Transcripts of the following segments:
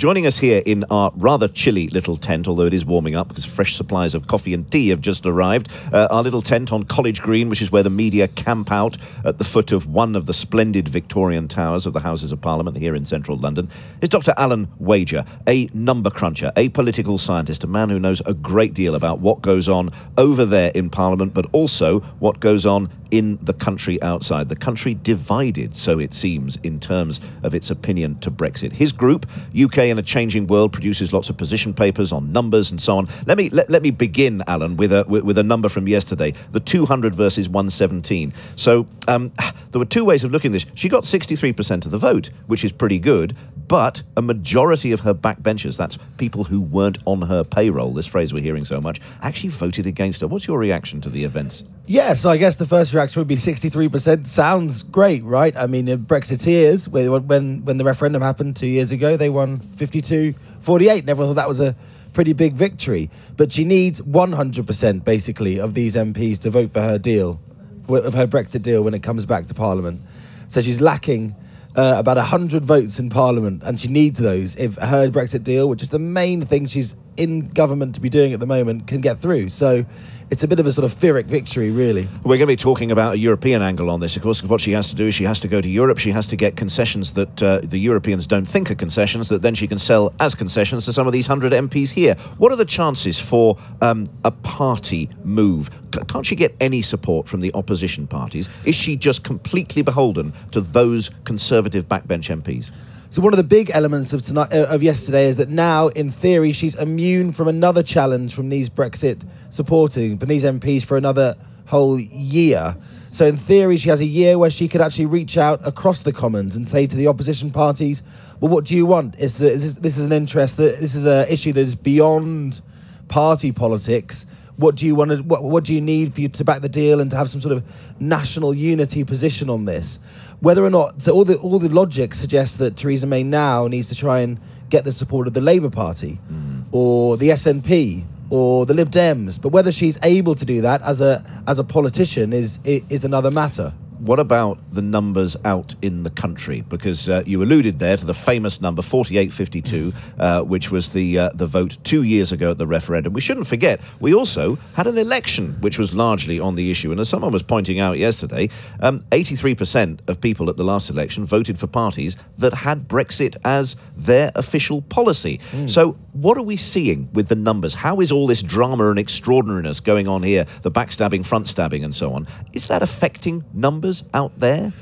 Joining us here in our rather chilly little tent, although it is warming up because fresh supplies of coffee and tea have just arrived, uh, our little tent on College Green, which is where the media camp out at the foot of one of the splendid Victorian towers of the Houses of Parliament here in central London, is Dr. Alan Wager, a number cruncher, a political scientist, a man who knows a great deal about what goes on over there in Parliament, but also what goes on in the country outside. The country divided, so it seems, in terms of its opinion to Brexit. His group, UK in a Changing World, produces lots of position papers on numbers and so on. Let me let, let me begin, Alan, with a with, with a number from yesterday: the 200 versus 117. So um, there were two ways of looking at this. She got 63% of the vote, which is pretty good, but a majority of her backbenchers, that's people who weren't on her payroll, this phrase we're hearing so much, actually voted against her. What's your reaction to the events? Yeah, so I guess the first reaction would be 63%. Sounds great, right? I mean, Brexiteers, when, when the referendum happened two years ago, they won 52 48, and everyone thought that was a pretty big victory. But she needs 100% basically of these MPs to vote for her deal, of her Brexit deal when it comes back to Parliament. So she's lacking uh, about 100 votes in Parliament, and she needs those. If her Brexit deal, which is the main thing she's in government to be doing at the moment, can get through. So it's a bit of a sort of Pyrrhic victory, really. We're going to be talking about a European angle on this. Of course, what she has to do is she has to go to Europe. She has to get concessions that uh, the Europeans don't think are concessions, that then she can sell as concessions to some of these 100 MPs here. What are the chances for um, a party move? C- can't she get any support from the opposition parties? Is she just completely beholden to those conservative backbench MPs? So one of the big elements of tonight uh, of yesterday is that now, in theory, she's immune from another challenge from these Brexit supporting from these MPs for another whole year. So in theory, she has a year where she could actually reach out across the Commons and say to the opposition parties, "Well, what do you want? Is this, this is an interest that this is an issue that is beyond party politics." What do you want to what, what do you need for you to back the deal and to have some sort of national unity position on this? Whether or not so all the all the logic suggests that Theresa May now needs to try and get the support of the Labour Party mm. or the SNP or the Lib Dems. But whether she's able to do that as a as a politician is is another matter what about the numbers out in the country? Because uh, you alluded there to the famous number 4852, uh, which was the uh, the vote two years ago at the referendum. We shouldn't forget we also had an election which was largely on the issue, and as someone was pointing out yesterday, um, 83% of people at the last election voted for parties that had Brexit as their official policy. Mm. So what are we seeing with the numbers? How is all this drama and extraordinariness going on here? The backstabbing, front stabbing, and so on. Is that affecting numbers? Out there?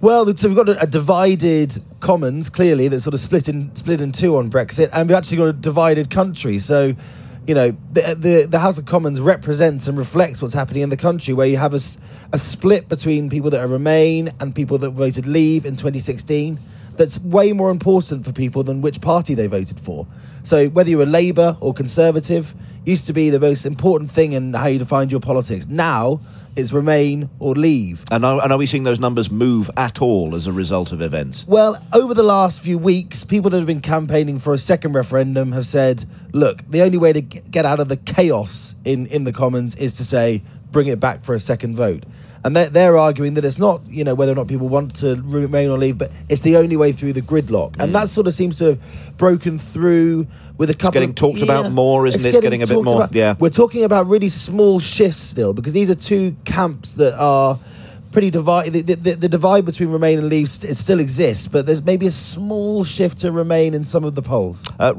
Well, so we've got a, a, divided Commons clearly that's sort of split in split in two on Brexit, and we've actually got a divided country. So, you know, the the, the House of Commons represents and reflects what's happening in the country, where you have a, a split between people that are Remain and people that voted Leave in 2016. That's way more important for people than which party they voted for. So whether you were Labour or Conservative used to be the most important thing in how you defined your politics. Now it's remain or leave. And are, and are, we seeing those numbers move at all as a result of events? Well, over the last few weeks, people that have been campaigning for a second referendum have said, look, the only way to get out of the chaos in, in the Commons is to say, bring it back for a second vote and they're, they're arguing that it's not you know whether or not people want to remain or leave, but it's the only way through the gridlock, mm. and that sort of seems to have broken through with a couple. It's getting of, talked yeah, about more, isn't it? It's getting, getting a bit more. About, yeah, we're talking about really small shifts still because these are two camps that are pretty divided. The, the, the, divide between Remain and Leave st- it still exists, but there's maybe a small shift to Remain in some of the polls. Uh,